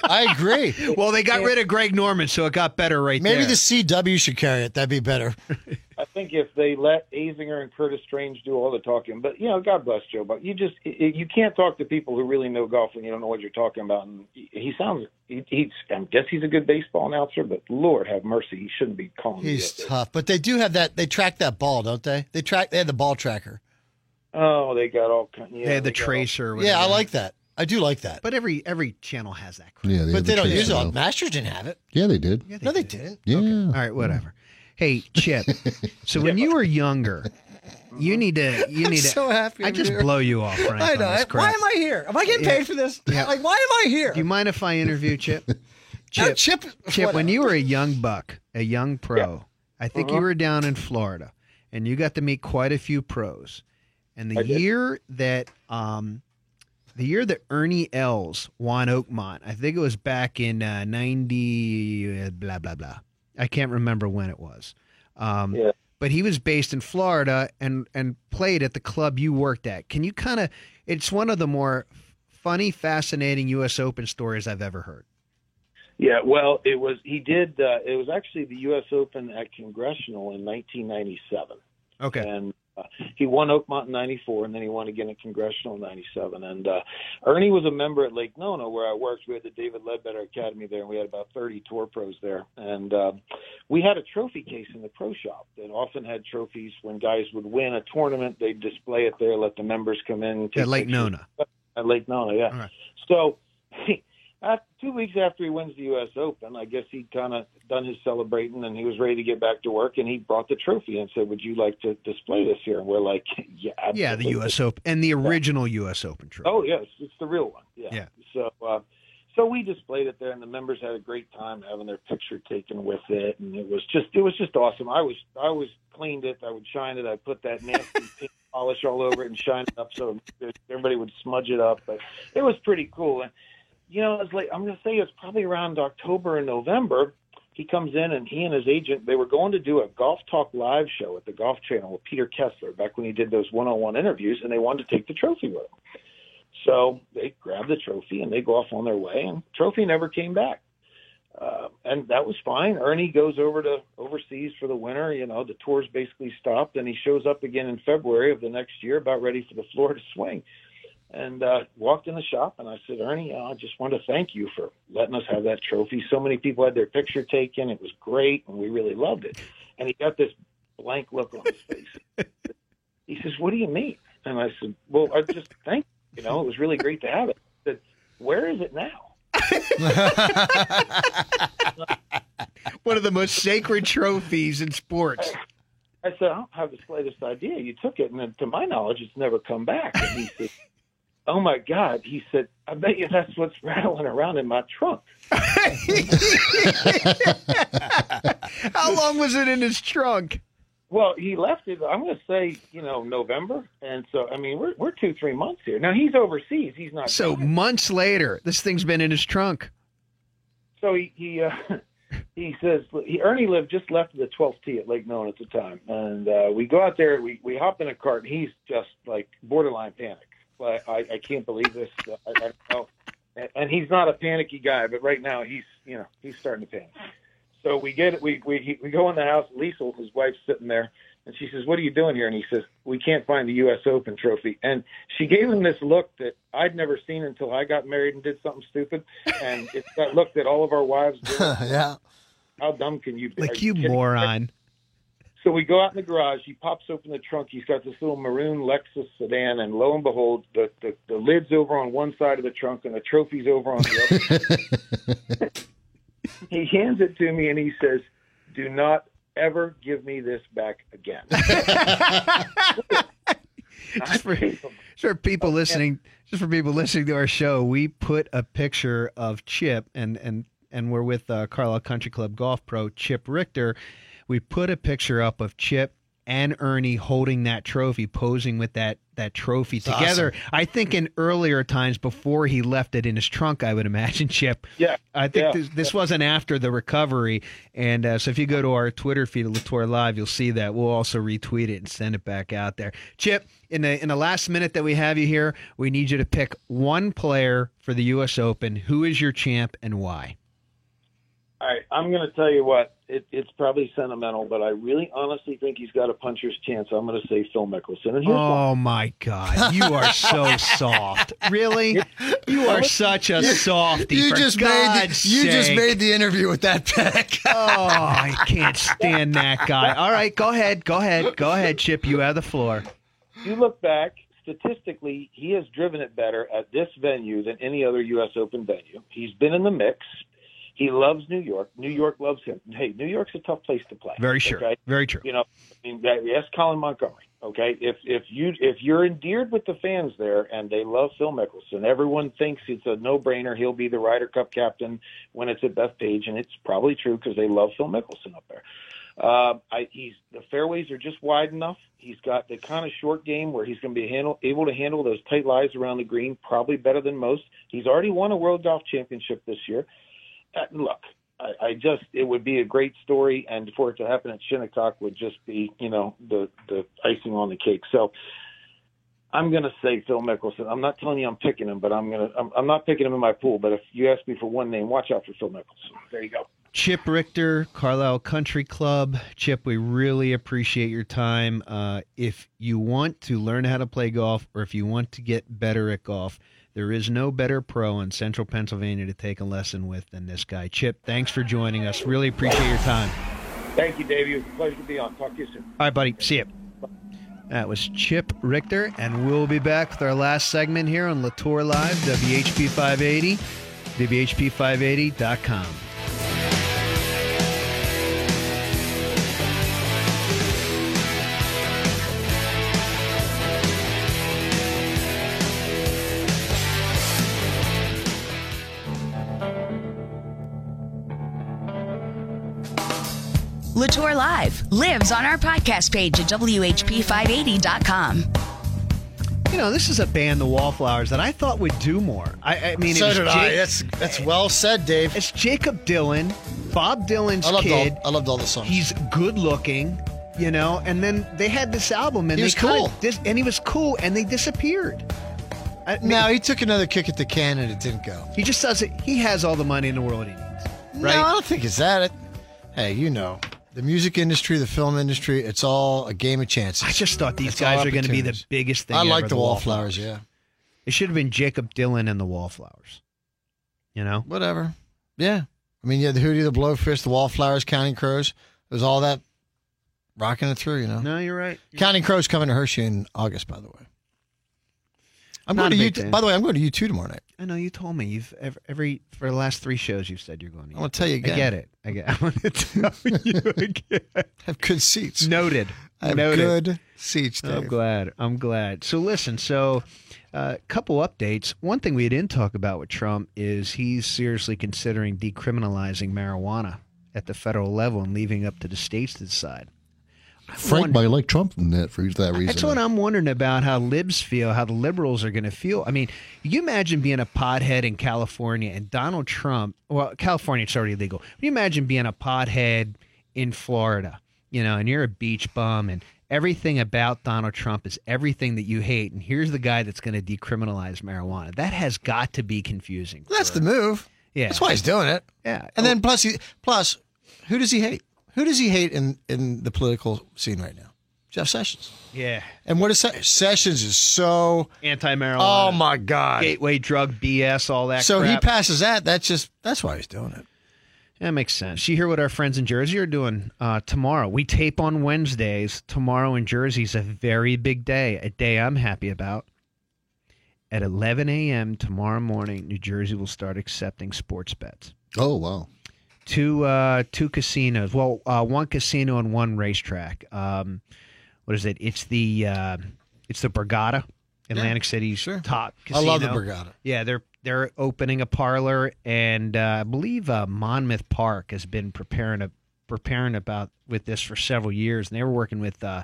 I agree. Well, they got rid of Greg Norman, so it got better right Maybe there. the CW should carry it. That'd be better. I think if they let Azinger and Curtis Strange do all the talking, but you know, God bless Joe, but you just you can't talk to people who really know golf when you don't know what you're talking about. And he- he sounds, he, he's, I guess he's a good baseball announcer, but Lord have mercy, he shouldn't be calling. He's tough, but they do have that. They track that ball, don't they? They track. They had the ball tracker. Oh, they got all kind. Yeah, they had the they got all- tracer. or Yeah, I whatever. like that. I do like that. But every every channel has that. Crap. Yeah, they But they don't use it. all. now. Masters didn't have it. Yeah, they did. Yeah, No, they did. didn't. Yeah. All right, whatever. Hey, Chip. So when you were younger, you need to you I'm need to. so happy I I'm just here. blow you off, Frank. I on know. this crap. Why am I here? Am I getting Yeah. paid for this? Yeah. Like, why am I here? Do you mind if I interview Chip? No, Chip, Chip, Chip, when you were a young buck, a young pro, I think you Uh-huh. were down in Florida, and you got to meet quite a few pros. And the I did. year that um, the year that Ernie Els won Oakmont, I think it was back in uh, ninety uh, blah blah blah. I can't remember when it was. Um, Yeah. But he was based in Florida and and played at the club you worked at. Can you kind of? It's one of the more funny, fascinating U.S. Open stories I've ever heard. Yeah, well, it was he did. Uh, it was actually the U.S. Open at Congressional in 1997. Okay. and uh, he won Oakmont in '94, and then he won again at Congressional in '97. And uh, Ernie was a member at Lake Nona, where I worked. We had the David Leadbetter Academy there, and we had about 30 tour pros there. And uh, we had a trophy case in the pro shop that often had trophies. When guys would win a tournament, they'd display it there, let the members come in. At Lake pictures. Nona. At Lake Nona, yeah. Right. So, after, two weeks after he wins the U.S. Open, I guess he'd kind of done his celebrating and he was ready to get back to work. And he brought the trophy and said, "Would you like to display this here?" And we're like, "Yeah, Yeah, the. U.S. Open and the original U.S. Open trophy. Oh yes, it's the real one. Yeah. Yeah. So, uh, so we displayed it there, and the members had a great time having their picture taken with it, and it was just it was just awesome. I was I was cleaned it, I would shine it, I put that nasty pink polish all over it and shine it up so everybody would smudge it up. But it was pretty cool. And you know, it's like I'm going to say it's probably around October and November. He comes in and he and his agent they were going to do a golf talk live show at the Golf Channel with Peter Kessler back when he did those one-on-one interviews, and they wanted to take the trophy with him. So they grab the trophy and they go off on their way, and trophy never came back. Uh, and that was fine. Ernie goes over to overseas for the winter. You know, the tour's basically stopped, and he shows up again in February of the next year, about ready for the Florida swing. And uh, walked in the shop, and I said, Ernie, I just want to thank you for letting us have that trophy. So many people had their picture taken. It was great, and we really loved it. And he got this blank look on his face. he says, "What do you mean?" And I said, "Well, I just thank you. You know, it was really great to have it." He said, "Where is it now?" One of the most sacred trophies in sports. I said, I don't have the slightest idea. You took it, and then, to my knowledge, it's never come back. And he said, Oh my God. He said, I bet you that's what's rattling around in my trunk. How long was it in his trunk? Well, he left it. I'm going to say, you know, November, and so I mean, we're we're two three months here now. He's overseas. He's not. So months later, this thing's been in his trunk. so he he uh, he says he Ernie lived just left the 12th tee at Lake Nona at the time, and uh, we go out there. We we hop in a cart, and he's just like borderline panic. Like I I can't believe this. I, I don't know. And, and he's not a panicky guy, but right now he's you know he's starting to panic. So we get we we we go in the house. Liezl, his wife's sitting there, and she says, "What are you doing here?" And he says, "We can't find the U.S. Open trophy." And she gave him this look that I'd never seen until I got married and did something stupid. And it's that look that all of our wives do. yeah. How dumb can you be? Are Like you kidding? moron. So we go out in the garage. He pops open the trunk. He's got this little maroon Lexus sedan, and lo and behold, the the, the lid's over on one side of the trunk, and the trophy's over on the other. he hands it to me, and he says, "Do not ever give me this back again." Just for, just for people listening, just for people listening to our show, we put a picture of Chip and and and we're with uh, Carlisle Country Club golf pro Chip Richter. We put a picture up of Chip and Ernie holding that trophy, posing with that that trophy together. I think in earlier times before he left it in his trunk, I would imagine Chip. Yeah, I think yeah. this, this wasn't after the recovery, and uh, so if you go to our Twitter feed, at La Torre Live, you'll see that. We'll also retweet it and send it back out there. Chip, in the in the last minute that we have you here, we need you to pick one player for the U.S. Open. Who is your champ and why? All right, I'm going to tell you what. It, it's probably sentimental, but I really honestly think he's got a puncher's chance. I'm going to say Phil Mickelson. And here's why. Oh my God, you are so soft. Really, you are such a softy. You for just made God's the, you just made the interview with that pick. Oh, I can't stand that guy. All right, go ahead, go ahead, go ahead, Chip. You have the floor. you look back statistically, he has driven it better at this venue than any other U.S. Open venue. He's been in the mix. He loves New York. New York loves him. Hey, New York's a tough place to play. Very sure. Okay? Very true. You know, I mean, yes, Colin Montgomerie. Okay, if if you if you're endeared with the fans there and they love Phil Mickelson, everyone thinks it's a no-brainer. He'll be the Ryder Cup captain when it's at Bethpage, and it's probably true because they love Phil Mickelson up there. Uh, I, he's the fairways are just wide enough. He's got the kind of short game where he's going to be handle, able to handle those tight lies around the green, probably better than most. He's already won a World Golf Championship this year. Uh, look, I, I just it would be a great story, and for it to happen at Shinnecock would just be you know the the icing on the cake. So. I'm going to say Phil Mickelson. I'm not telling you I'm picking him, but I'm going to. I'm, I'm not picking him in my pool. But if you ask me for one name, watch out for Phil Mickelson. There you go. Chip Richter, Carlisle Country Club. Chip, we really appreciate your time. Uh, if you want to learn how to play golf or if you want to get better at golf, there is no better pro in central Pennsylvania to take a lesson with than this guy. Chip, thanks for joining us. Really appreciate your time. Thank you, Davey. It was a pleasure to be on. Talk to you soon. All right, buddy. See you. That was Chip Richter, and we'll be back with our last segment here on La Torre Live, WHP 580, WHP580.com. La Torre Live lives on our podcast page at WHP580.com. You know, this is a band, the Wallflowers, that I thought would do more. I, I mean, it So was did I. That's that's well said, Dave. it's Jakob Dylan, Bob Dylan's I loved kid. all I loved all the songs. He's good looking, you know, and then they had this album and He they was cool. dis- and he was cool, and they disappeared. I mean, now he took another kick at the can and it didn't go. he just does it. He has all the money in the world he needs, right? No, I don't think it's that. It, hey, you know, the music industry, the film industry, it's all a game of chances. I just thought these It's guys are going to be the biggest thing. I ever, like the Wallflowers. Yeah, It should have been Jakob Dylan and the Wallflowers. You know, whatever. Yeah, I mean, yeah, the Hootie, the Blowfish, the Wallflowers, Counting Crows. There's all that rocking it through. You know, no, you're right. Counting Crows coming to Hershey in August, by the way. I'm Not going to a you. big fan. By the way, I'm going to U2 tomorrow night. I know you told me you've ev- every for the last three shows you've said you're going to. I want to tell you again. I get it. I get. I want to tell you again. Have good seats. Noted. I have Noted. good seats. I'm glad. I'm glad. So listen. So, a uh, couple updates. One thing we didn't talk about with Trump is he's seriously considering decriminalizing marijuana at the federal level and leaving up to the states to decide. I Frank wonder- might like Trump in that for that reason. That's what I'm wondering about how libs feel, how the liberals are going to feel. I mean, you imagine being a pothead in California and Donald Trump, well, California, it's already legal. You imagine being a pothead in Florida, you know, and you're a beach bum and everything about Donald Trump is everything that you hate. And here's the guy that's going to decriminalize marijuana. That has got to be confusing. That's for- the move. Yeah. That's why he's doing it. Yeah. And then plus, he, plus, who does he hate? Who does he hate in, in the political scene right now? Jeff Sessions. yeah. And what is Se- Sessions is so? Anti marijuana. Oh my God! Gateway drug BS, all that so he passes that. That's just that's why he's doing it. That makes sense. You hear what our friends in Jersey are doing uh, tomorrow. We tape on Wednesdays. Tomorrow in Jersey is a very big day, a day I'm happy about. At 11 a.m. tomorrow morning, New Jersey will start accepting sports bets. Oh wow. Two uh, two casinos. Well, uh, one casino and one racetrack. Um, what is it? It's the uh, it's the Borgata, Atlantic City's sure. top I love the Borgata. Yeah, they're they're opening a parlor, and uh, I believe uh, Monmouth Park has been preparing a preparing about with this for several years, and they were working with uh,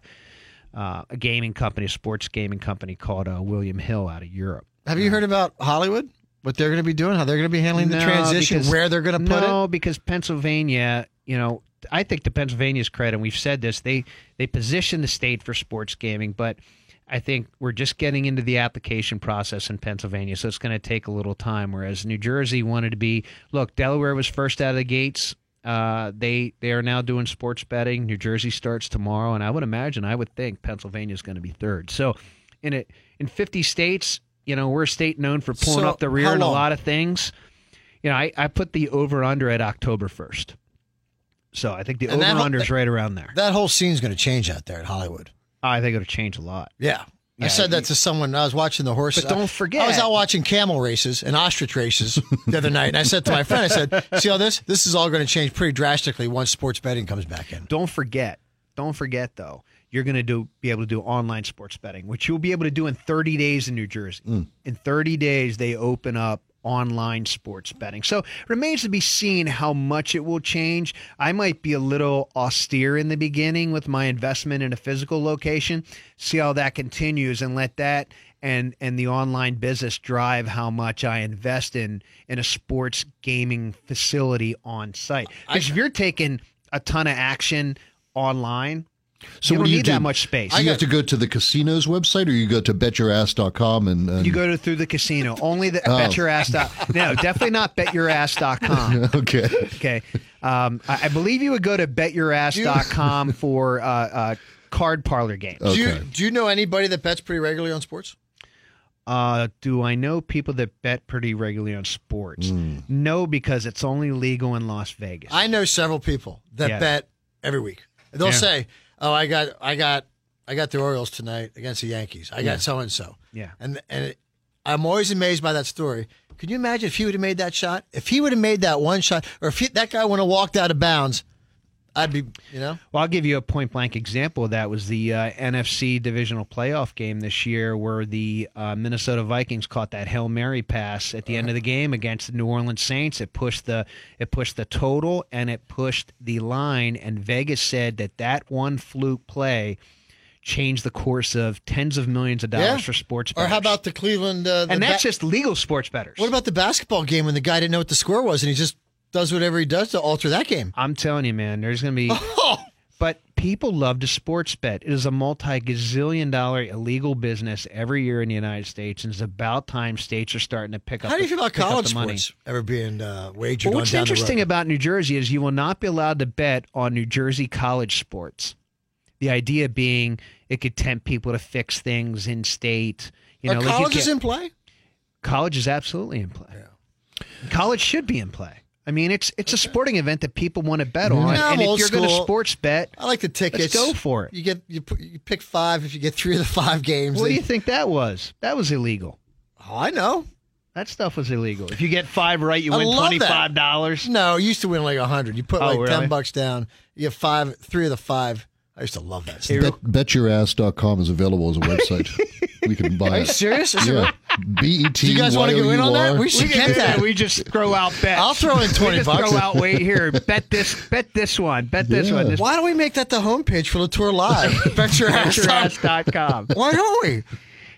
uh, a gaming company, a sports gaming company called uh, William Hill out of Europe. Have you heard about Hollywood? What they're going to be doing? How they're going to be handling the No, transition? because- Where they're going to put no, it? No, because Pennsylvania, you know, I think to Pennsylvania's credit, and we've said this, they they position the state for sports gaming, but I think we're just getting into the application process in Pennsylvania, so it's going to take a little time. Whereas New Jersey wanted to be, look, Delaware was first out of the gates. Uh, they they are now doing sports betting. New Jersey starts tomorrow, and I would imagine, I would think Pennsylvania is going to be third. So, in it in 50 states, you know, we're a state known for pulling So, up the rear in a lot of things. You know, I, I put the over under at October 1st. So I think the over under is right around there. That whole scene's going to change out there at Hollywood. Oh, I think it'll change a lot. Yeah. I said that to someone. I was watching the horses. But don't forget- I was out watching camel races and ostrich races the other night, and I said to my friend, "I said, see all this? This is all going to change pretty drastically once sports betting comes back in." Don't forget, don't forget though, you're going to do be able to do online sports betting, which you'll be able to do in 30 days in New Jersey. Mm. In 30 days, they open up online sports betting. So it remains to be seen how much it will change. I might be a little austere in the beginning with my investment in a physical location. See how that continues and let that and and the online business drive how much I invest in in a sports gaming facility on site. Because if you're taking a ton of action online, So you what don't do you need do? that much space. you have to go to the casino's website, or you go to betyourass.com and, and You go to through the casino. Only the betyourass. dot- No, definitely not betyourass.com. okay. Okay. Um, I, I believe you would go to betyourass.com for uh, uh, card parlor games. Do you do you know anybody that bets pretty regularly on sports? Uh, do I know people that bet pretty regularly on sports? No, because it's only legal in Las Vegas. I know several people that Yeah. bet every week. They'll Yeah. say, "Oh, I got, I got, I got the Orioles tonight against the Yankees. I got so and so." Yeah. and and it, I'm always amazed by that story. Can you imagine if he would have made that shot? If he would have made that one shot, or if he, that guy would have walked out of bounds, I'd be, you know. Well, I'll give you a point blank example of that was the uh, NFC divisional playoff game this year where the uh, Minnesota Vikings caught that Hail Mary pass at the end of the game against the New Orleans Saints. It pushed the it pushed the total and it pushed the line and Vegas said that that one fluke play changed the course of tens of millions of dollars Yeah. for sports Or how about the Cleveland? Uh, the and that's ba- just legal sports bettors. what about the basketball game when the guy didn't know what the score was and he just does whatever he does to alter that game? I'm telling you, man, there's going to be Oh, But people love to sports bet. It is a multi gazillion dollar illegal business every year in the United States, and it's about time states are starting to pick up. how do you feel about college the money. sports ever being uh, wagered Well, what's interesting about New Jersey is you will not be allowed to bet on New Jersey college sports. The idea being it could tempt people to fix things in state. You Are know, like you colleges in play? college is absolutely in play. College should be in play. I mean, it's it's a sporting event that people want to bet mm-hmm. on, Yeah, I'm and if you're going to sports bet, I like the tickets. go for it. You get you, put, you pick five if you get three of the five games. what do you think that was? That was illegal. Oh, I know. That stuff was illegal. If you get five right, you I win twenty five dollars. No, you used to win like a hundred. You put Oh, like really? ten bucks down. You get five, three of the five. I used to love that. Stuff. Bet, betyourass.com is available as a website. we can buy Are you it. serious? It Yeah. B E T. Do you guys wanna go in on that? We should We, get get that. We just throw out bets. I'll throw in 20 we just bucks. Throw out. Wait here. Bet this. Bet this one. Bet this one. Why don't we make that the homepage for La Torre Live? Bet your ass. betyourass.com. Why don't we?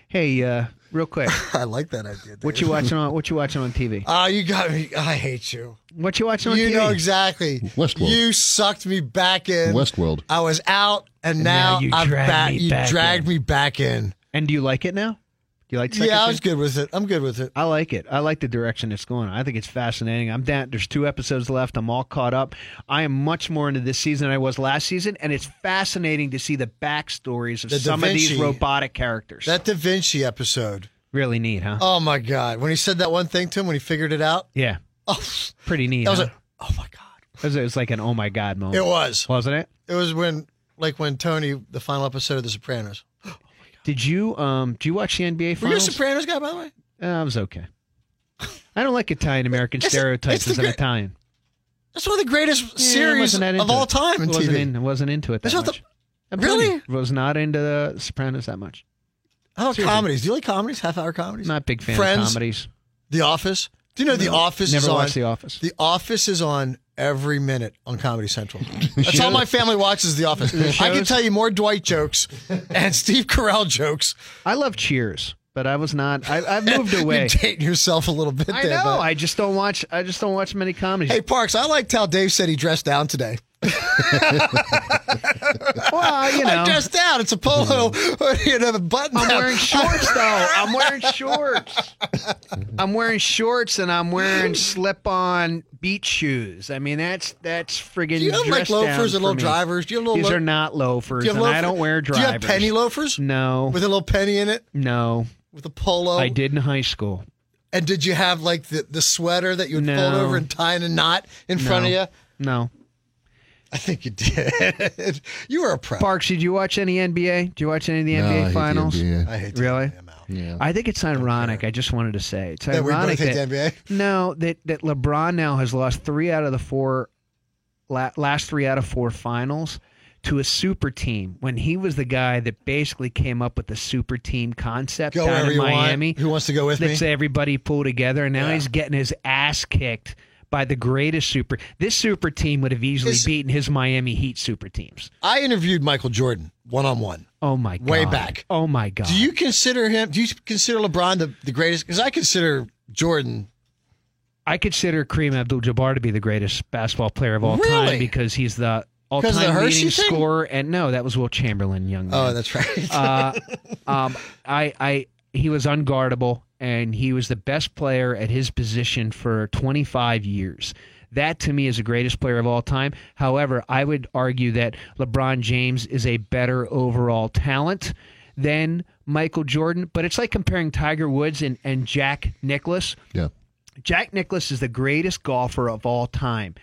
Hey, uh, real quick, I like that idea. what you watching on? What you watching on TV? Ah, you got me. I hate you. What you watching on You TV? You know exactly. Westworld. You sucked me back in. Westworld. I was out, and, now now, you I'm back. me You back dragged in. me back in. And do you like it now? You like? second Yeah, I was good with it. I'm good with it. I like it. I like the direction it's going. I think it's fascinating. I'm down. There's two episodes left. I'm all caught up. I am much more into this season than I was last season, and it's fascinating to see the backstories of The some of these robotic characters. That Da Vinci episode. really neat, huh? Oh my God! When he said that one thing to him, when he figured it out. yeah, Oh, pretty neat. that was huh? a. Oh my God! it, was, it was like an oh my god moment, It was. wasn't it? It was when, like, when Tony, the final episode of The Sopranos. Did you um? Do you watch the NBA Were you a? Sopranos guy, by the way? Uh, I was okay. I don't like Italian American stereotypes as an great- Italian. That's one of the greatest Yeah, series of all time in wasn't. In, wasn't into it that That's the- much. You, Really? was not into the Sopranos that much. How about Seriously. comedies? Do you like comedies? Half hour comedies? Not a big fan Friends? of comedies. The Office. Do you know The Office Never is on? watched The Office. The Office is on every minute on Comedy Central. That's all my family watches. The Office. I can tell you more Dwight jokes and Steve Carell jokes. I love Cheers, but I was not. I, I've moved away. You're dating yourself a little bit I there. know. but- I just don't watch. I just don't watch many comedies. Hey Parks, I liked how Dave said he dressed down today. well, you know, dressed down. It's a polo. you have a button. I'm wearing shorts though. I'm wearing shorts. I'm wearing shorts and I'm wearing slip-on beach shoes. I mean, that's that's friggin' Do you have like loafers and little me. drivers? Do you have little? These lo- are not loafers, do you have and I don't wear drivers. Do you have penny loafers No, with a little penny in it no, with a polo? I did in high school. And did you have like the, the sweater that you would fold over and tie in a knot in front of you? No, I think you did. you were a pro. Parks. Did you watch any NBA? Did you watch any of the No, I hate NBA the finals? NBA. I hate to Really? I'm out. Yeah. I think it's ironic. I just wanted to say it's That we both ironic hate that the NBA? no, that that LeBron now has lost three out of the four la- last three out of four finals to a super team when he was the guy that basically came up with the super team concept Go down in Miami. want. Who wants to go with me? Let's everybody pull together, and now Yeah. he's getting his ass kicked by the greatest super. This super team would have easily Is- beaten his Miami Heat super teams. I interviewed Michael Jordan one on one. Oh my god! Way back. Oh my god! Do you consider him? Do you consider LeBron the, the greatest? Because I consider Jordan. I consider Kareem Abdul-Jabbar to be the greatest basketball player of all Really? time because he's the the all-time Hershey leading thing? scorer. And no, that was Wilt Chamberlain, young man. Oh, that's right. uh, um, I, I, he was unguardable, and he was the best player at his position for 25 years. That to me is the greatest player of all time. However, I would argue that LeBron James is a better overall talent than Michael Jordan. But it's like comparing Tiger Woods and, and Jack Nicklaus. Yeah. Jack Nicklaus is the greatest golfer of all time.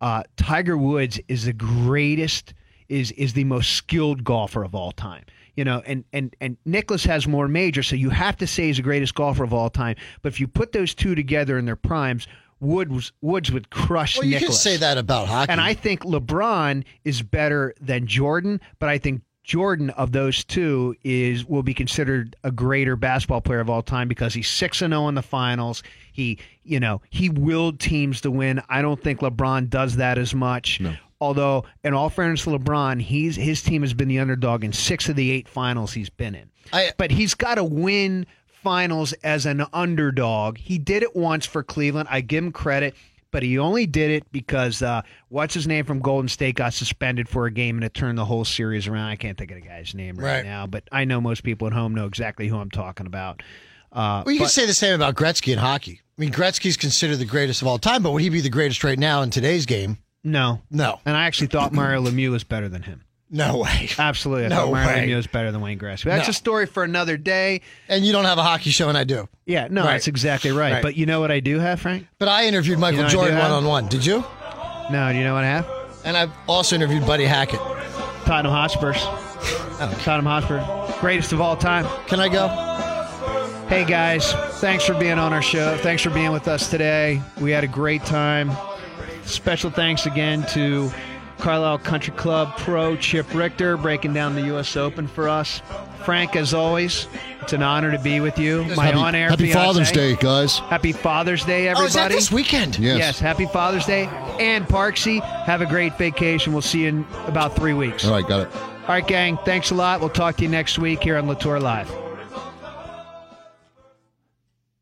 Uh, Tiger Woods is the greatest, is is the most skilled golfer of all time. You know, and and and Nicklaus has more majors, so you have to say he's the greatest golfer of all time. But if you put those two together in their primes, Woods Woods would crush Well, you Nicklaus. can say that about hockey. And I think LeBron is better than Jordan, but I think Jordan of those two is will be considered a greater basketball player of all time because he's 6 and 0 in the finals. He, you know, he willed teams to win. I don't think LeBron does that as much. Although, in all fairness to LeBron, he's his team has been the underdog in 6 of the 8 finals he's been in. I- but he's got to win finals as an underdog. He did it once for Cleveland. I give him credit, but he only did it because uh, what's his name from Golden State got suspended for a game and it turned the whole series around. I can't think of the guy's name right, Right. now, but I know most people at home know exactly who I'm talking about. Uh, well, you can say the same about Gretzky in hockey. I mean, Gretzky's considered the greatest of all time, but would he be the greatest right now in today's game? No, No. and I actually thought Mario Lemieux was better than him. No way. Absolutely, I No thought Mario way. Lemieux was better than Wayne Gretzky. That's No. a story for another day. And you don't have a hockey show, and I do. Yeah, no, Right. that's exactly right. Right. But you know what I do have, Frank? But I interviewed Michael You know, Jordan one on one. Did you? No, do you know what I have? And I've also interviewed Buddy Hackett. Tottenham Hotspurs. Oh. Tottenham Hotspur, greatest of all time. Can I go? Hey guys, thanks for being on our show. Thanks for being with us today. We had a great time. Special thanks again to Carlisle Country Club Pro Chip Richter breaking down the U.S. Open for us. Frank, as always, it's an honor to be with you. My happy, on-air happy fiance. Father's Day, guys. Happy Father's Day, everybody. Oh, everybody. is that this weekend? Yes. Yes, happy Father's Day. And Parksy, have a great vacation. We'll see you in about three weeks. All right, got it. All right, gang. Thanks a lot. We'll talk to you next week here on La Torre Live.